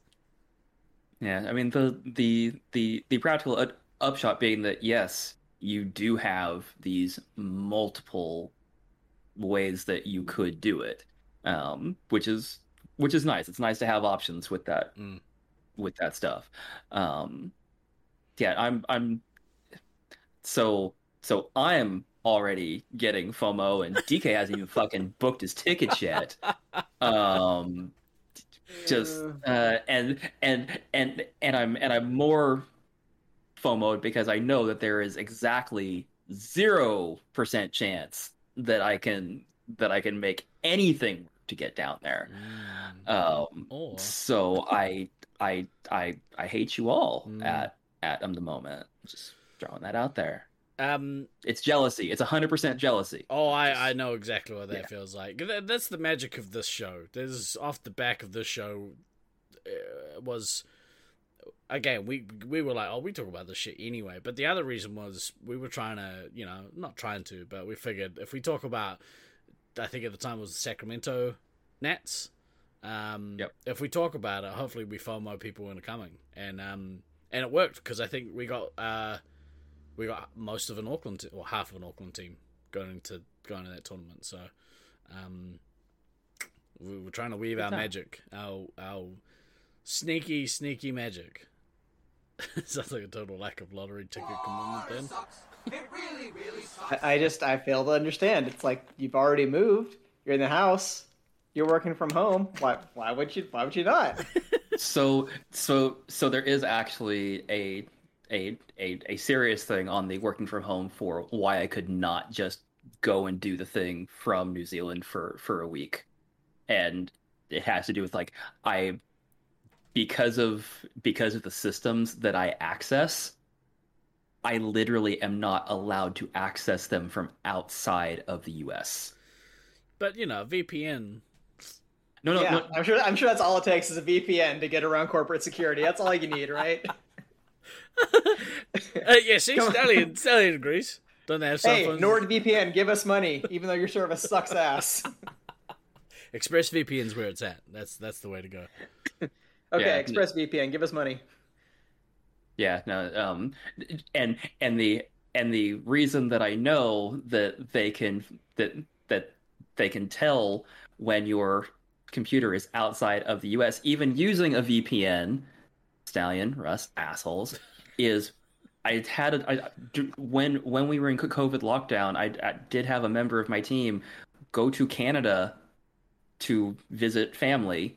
Yeah, I mean the the the the practical up- upshot being that yes, you do have these multiple ways that you could do it, um, which is which is nice. It's nice to have options with that Mm. with that stuff. Um, yeah, I'm I'm so so I'm already getting FOMO, and DK hasn't even fucking booked his tickets yet. Um, just uh, and and and and I'm and I'm more FOMO'd because I know that there is exactly zero percent chance that I can that I can make anything to get down there. Mm. Um, or so I I I I hate you all Mm. at at um, the moment. Just throwing that out there. Um, It's jealousy. It's hundred percent jealousy. Oh, I, I know exactly what that Yeah. feels like. That, that's the magic of this show. There's off the back of this show uh, was again we we were like oh we talk about this shit anyway. But the other reason was we were trying to you know not trying to but we figured if we talk about I think at the time it was the Sacramento Nats. Um, Yep. If we talk about it, hopefully we FOMO people into coming, and um, and it worked because I think we got uh, we got most of an Auckland t- or half of an Auckland team going to going to that tournament. So, um, we were trying to weave our magic, our our sneaky sneaky magic. Sounds like a total lack of lottery ticket commitment. Then it really I, I just I fail to understand. It's like you've already moved. You're in the house. You're working from home. Why? Why would you? Why would you not? so so so there is actually a a, a a serious thing on the working from home for why I could not just go and do the thing from New Zealand for for a week, and it has to do with like I because of because of the systems that I access, I literally am not allowed to access them from outside of the U.S. But you know, VPN. No, no, yeah, no. I'm sure. I'm sure that's all it takes is a VPN to get around corporate security. That's all you need, right? Uh, yeah, see, Stallion, Stallion agrees. Don't have cell hey, phones? NordVPN, give us money, even though your service sucks ass. ExpressVPN's where it's at. That's that's the way to go. Okay, Yeah. ExpressVPN, give us money. Yeah, no, um, and and the and the reason that I know that they can that that they can tell when your computer is outside of the U.S. even using a VPN, Stallion, Russ, assholes, is I had a, I, when when we were in COVID lockdown, I, I did have a member of my team go to Canada to visit family,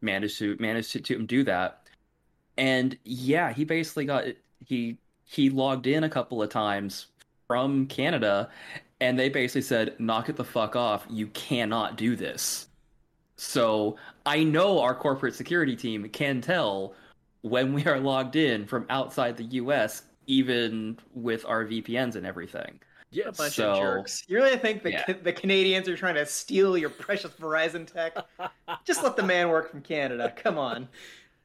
managed to managed to, to do that. And yeah he basically got he he logged in a couple of times from canada and they basically said knock it the fuck off. You cannot do this. So i know our corporate security team can tell when we are logged in from outside the us even with our vpns and everything Yeah, A bunch So- of jerks. You really think the Yeah. the Canadians are trying to steal your precious Verizon tech? Just let the man work from Canada. Come on.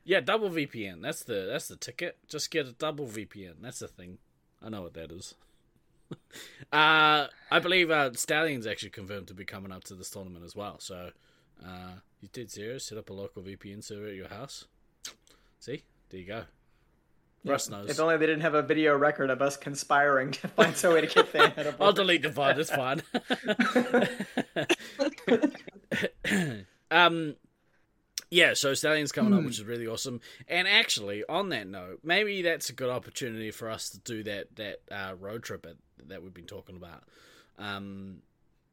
yeah, double VPN. That's the that's the ticket. Just get a double VPN. That's the thing. I know what that is. uh, I believe uh, Stallion's actually confirmed to be coming up to this tournament as well. So, uh, you did zero. Set up a local VPN server at your house. See, there you go. Russ knows. If only they didn't have a video record of us conspiring to find some way to get the ahead of I'll delete the VOD. It's fine. um, yeah. So Stallion's coming up, which is really awesome. And actually, on that note, maybe that's a good opportunity for us to do that that uh, road trip at, that we've been talking about. Um,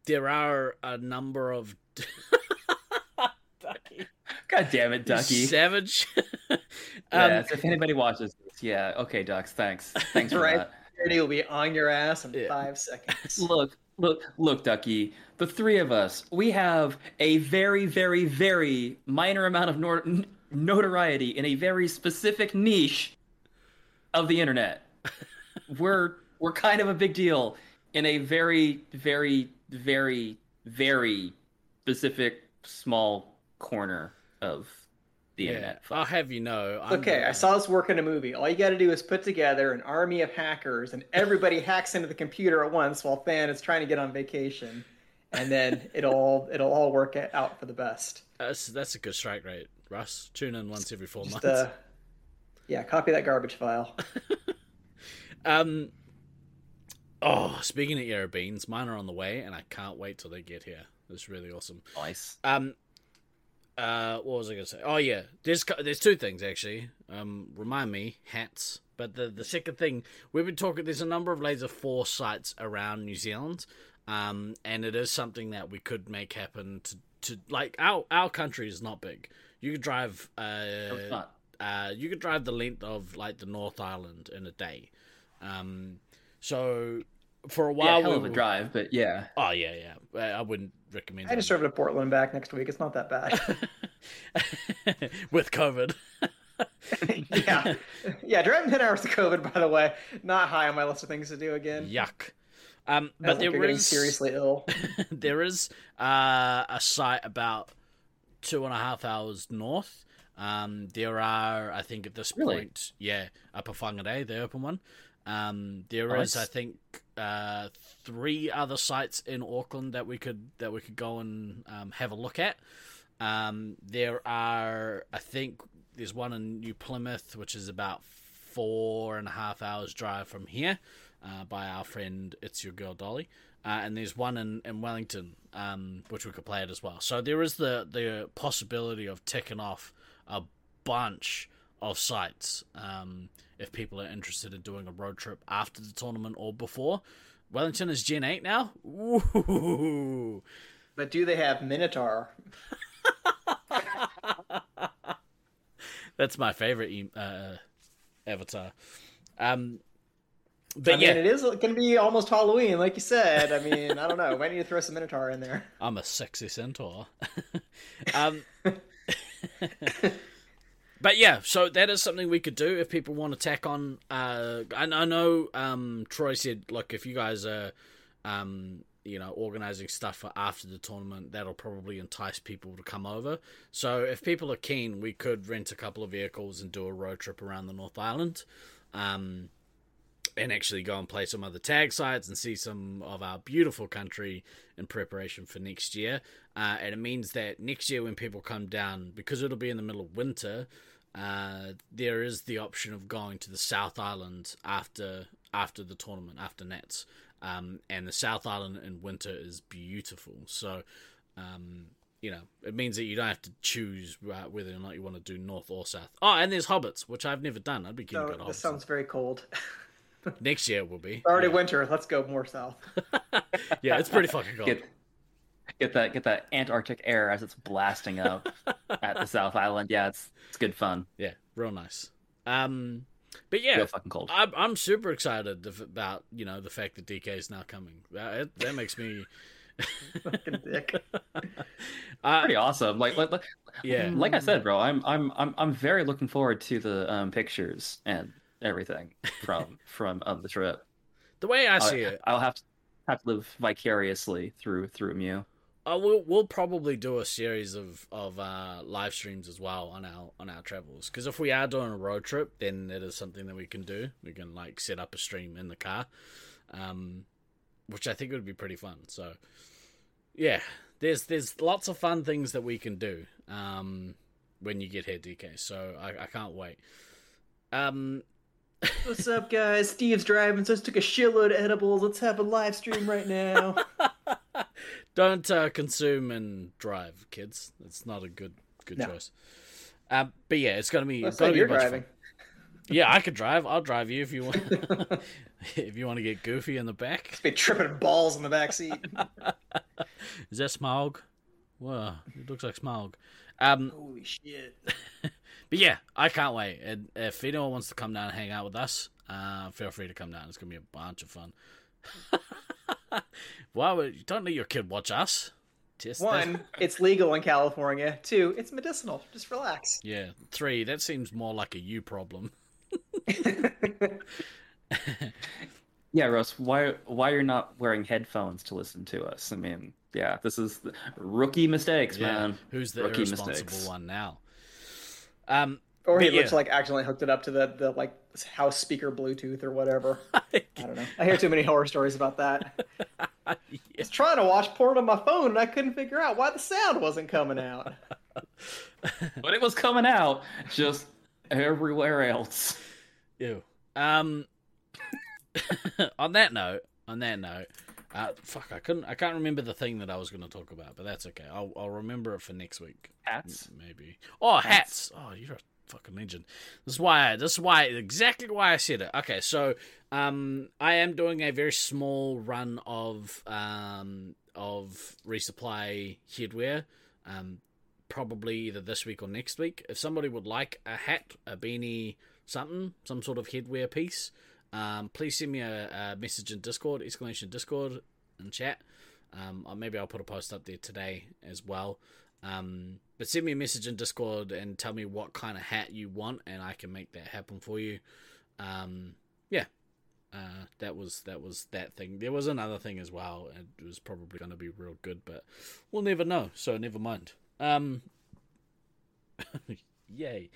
there are a number of Ducky. God damn it ducky savage. um, yes, if anybody watches this yeah okay ducks thanks thanks for Right. that Security will be on your ass in Yeah. five seconds. Look, look, look, Ducky. The three of us, we have a very, very, very minor amount of nor- n- notoriety in a very specific niche of the internet. we're we're kind of a big deal in a very, very, very, very specific small corner of the yeah, internet. I'll have you know. I'm Okay, the- I saw this work in a movie. All you got to do is put together an army of hackers, and everybody hacks into the computer at once while Fan is trying to get on vacation, and then it'll all it'll all work out for the best. That's that's a good strike rate, Russ. Tune in once every four Just months. uh, yeah, copy that garbage file. Um. Oh, speaking of Aero Beans, mine are on the way, and I can't wait till they get here. It's really awesome. Nice. Um. Uh, what was I gonna say? Oh yeah, there's there's two things actually. Um, remind me hats. But the the second thing we've been talking, there's a number of Laserforce sites around New Zealand, um, and it is something that we could make happen to to like our our country is not big. You could drive uh, uh, you could drive the length of like the North Island in a day. Um, so for a Yeah, while, hell we of a were- drive, but yeah. Oh yeah, yeah. I I wouldn't recommend. I just drove to Portland back next week. It's not that bad. with COVID. yeah, yeah. Driving ten hours to COVID, by the way, not high on my list of things to do again. Yuck. Um, but like there getting is seriously ill. there is uh, a site about two and a half hours north. Um, there are, I think, at this Really? point, yeah, Upper Whangarei, the open one. Um, there is, Nice. I think, uh, three other sites in Auckland that we could that we could go and um, have a look at. Um, there are, I think, there's one in New Plymouth, which is about four and a half hours drive from here, uh, by our friend It's Your Girl Dolly. Uh, and there's one in, in Wellington, um, which we could play at as well. So there is the, the possibility of ticking off a bunch of sites um, if people are interested in doing a road trip after the tournament or before. Wellington is Gen 8 now. Ooh. But do they have Minotaur? That's my favorite uh, avatar. Um, but I yeah, mean, it is going to be almost Halloween, like you said. I mean, I don't know. Might need to throw some Minotaur in there. I'm a sexy centaur. um, but yeah, so that is something we could do if people want to tack on. Uh, I, I know um, Troy said, look, if you guys are, um, you know, organizing stuff for after the tournament, that'll probably entice people to come over. So if people are keen, we could rent a couple of vehicles and do a road trip around the North Island. Um, and actually go and play some other tag sites and see some of our beautiful country in preparation for next year. Uh, and it means that next year, when people come down, because it'll be in the middle of winter, uh, there is the option of going to the South Island after after the tournament, after Nats. Um, and the South Island in winter is beautiful. So, um, you know, it means that you don't have to choose uh, whether or not you want to do north or south. Oh, and there's hobbits, which I've never done. I'd be keen So to go to this hobbits. sounds very cold. Next year will be. It's already yeah. winter. Let's go more south. yeah, it's pretty fucking cold. Get get that get that Antarctic air as it's blasting up at the South Island. Yeah, it's it's good fun. Yeah, real nice. Um, but yeah, Real fucking cold. I'm I'm super excited about you know the fact that DK is now coming. That it, that makes me. Fucking dick. uh, Pretty awesome. Like like like, yeah, like I said, bro, I'm I'm I'm I'm very looking forward to the um, pictures and everything from from um, the trip. the way I I'll, see it, I'll have to have to live vicariously through through Mew. Uh, we'll we'll probably do a series of of uh, live streams as well on our on our travels. Because if we are doing a road trip, then it is something that we can do. We can like set up a stream in the car, um, which I think would be pretty fun. So, yeah, there's there's lots of fun things that we can do um, when you get here, DK. So I, I can't wait. Um, What's up, guys? Steve's driving, so just took a shitload of edibles. Let's have a live stream right now. don't uh, consume and drive, kids. It's not a good good No. choice. Um, but yeah, it's gonna be. Let's It's gonna be you're a bunch driving. fun. Yeah, I could drive. I'll drive you if you want. if you want to get goofy in the back. Be tripping balls in the back seat. Is that Smaug? Whoa, it looks like Smaug. Um, Holy shit! but yeah, I can't wait. And if anyone wants to come down and hang out with us, uh, feel free to come down. It's gonna be a bunch of fun. Why would you don't let your kid watch us? Just that- One, it's legal in California. Two, it's medicinal. Just relax. Yeah. Three, that seems more like a you problem. Yeah, Russ, why why you're not wearing headphones to listen to us? I mean, yeah, this is the rookie mistakes, man. Who's the Rookie irresponsible mistakes. one now? Um, or he But looks like accidentally hooked it up to the, the like house speaker Bluetooth or whatever. I don't know. I hear too many horror stories about that. I was trying to watch porn on my phone and I couldn't figure out why the sound wasn't coming out. But it was coming out just everywhere else. Ew. Um. on that note, on that note, uh, fuck, I couldn't, I can't remember the thing that I was going to talk about, but that's okay. I'll, I'll remember it for next week. Hats. maybe. Oh, hats. Oh, you're a fucking legend. This is why. This is why. Exactly why I said it. Okay, so um, I am doing a very small run of um of resupply headwear. Um, probably either this week or next week. If somebody would like a hat, a beanie, something, some sort of headwear piece, um, please send me a, a message in Discord, exclamation Discord, in chat. Um, maybe I'll put a post up there today as well. Um, but send me a message in Discord and tell me what kind of hat you want, and I can make that happen for you. Um, yeah, uh, that was that was that thing. There was another thing as well, and it was probably going to be real good, but we'll never know. So never mind. Um, yay!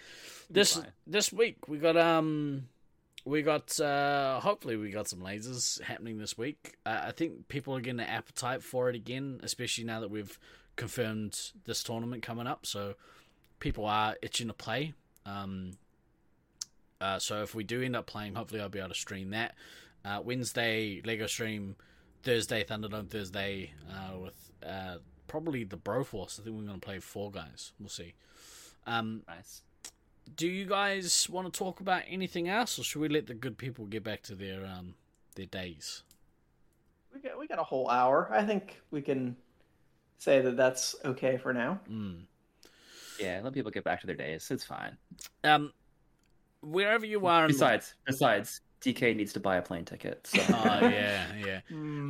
This this week we got um we got uh hopefully we got some lasers happening this week. Uh, I think people are getting an appetite for it again, especially now that we've confirmed this tournament coming up. So people are itching to play. Um, uh, so if we do end up playing, hopefully I'll be able to stream that. Uh, Wednesday Lego stream, Thursday Thunderdome Thursday uh, with uh, probably the Broforce. I think we're going to play four guys. We'll see. Um, Nice. do you guys want to talk about anything else, or should we let the good people get back to their um their days? We got we got a whole hour. I think we can say that that's okay for now. Mm. Yeah, let people get back to their days. It's fine. Um, wherever you are, in Besides, besides, DK needs to buy a plane ticket. So. Oh yeah, yeah.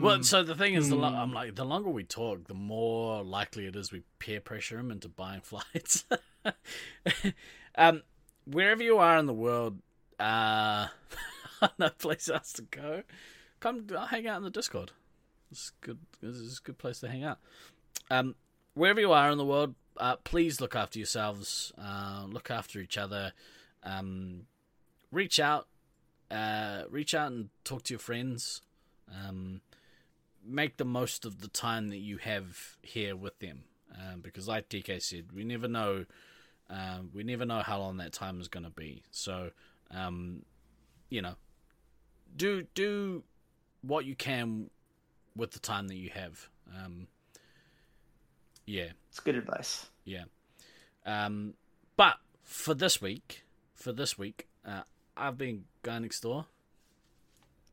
Well, so the thing is, the lo- I'm like, the longer we talk, the more likely it is we peer pressure him into buying flights. um, wherever you are in the world, uh, no place else to go. Come hang out in the Discord. It's good. This is a good place to hang out. Um, wherever you are in the world, uh, please look after yourselves. Uh, look after each other. Um, reach out. Uh, reach out and talk to your friends. Um, make the most of the time that you have here with them, um, because like DK said, we never know. Uh, we never know how long that time is going to be. So, um, you know, do do what you can with the time that you have. Yeah, It's good advice. yeah. Um, but for this week, for this week, uh, I've been going next door.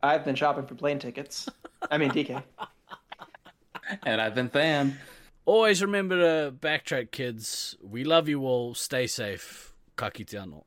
I've been shopping for plane tickets. I mean, DK. and I've been fan. Always remember to backtrack, kids. We love you all. Stay safe. Ka kite anō.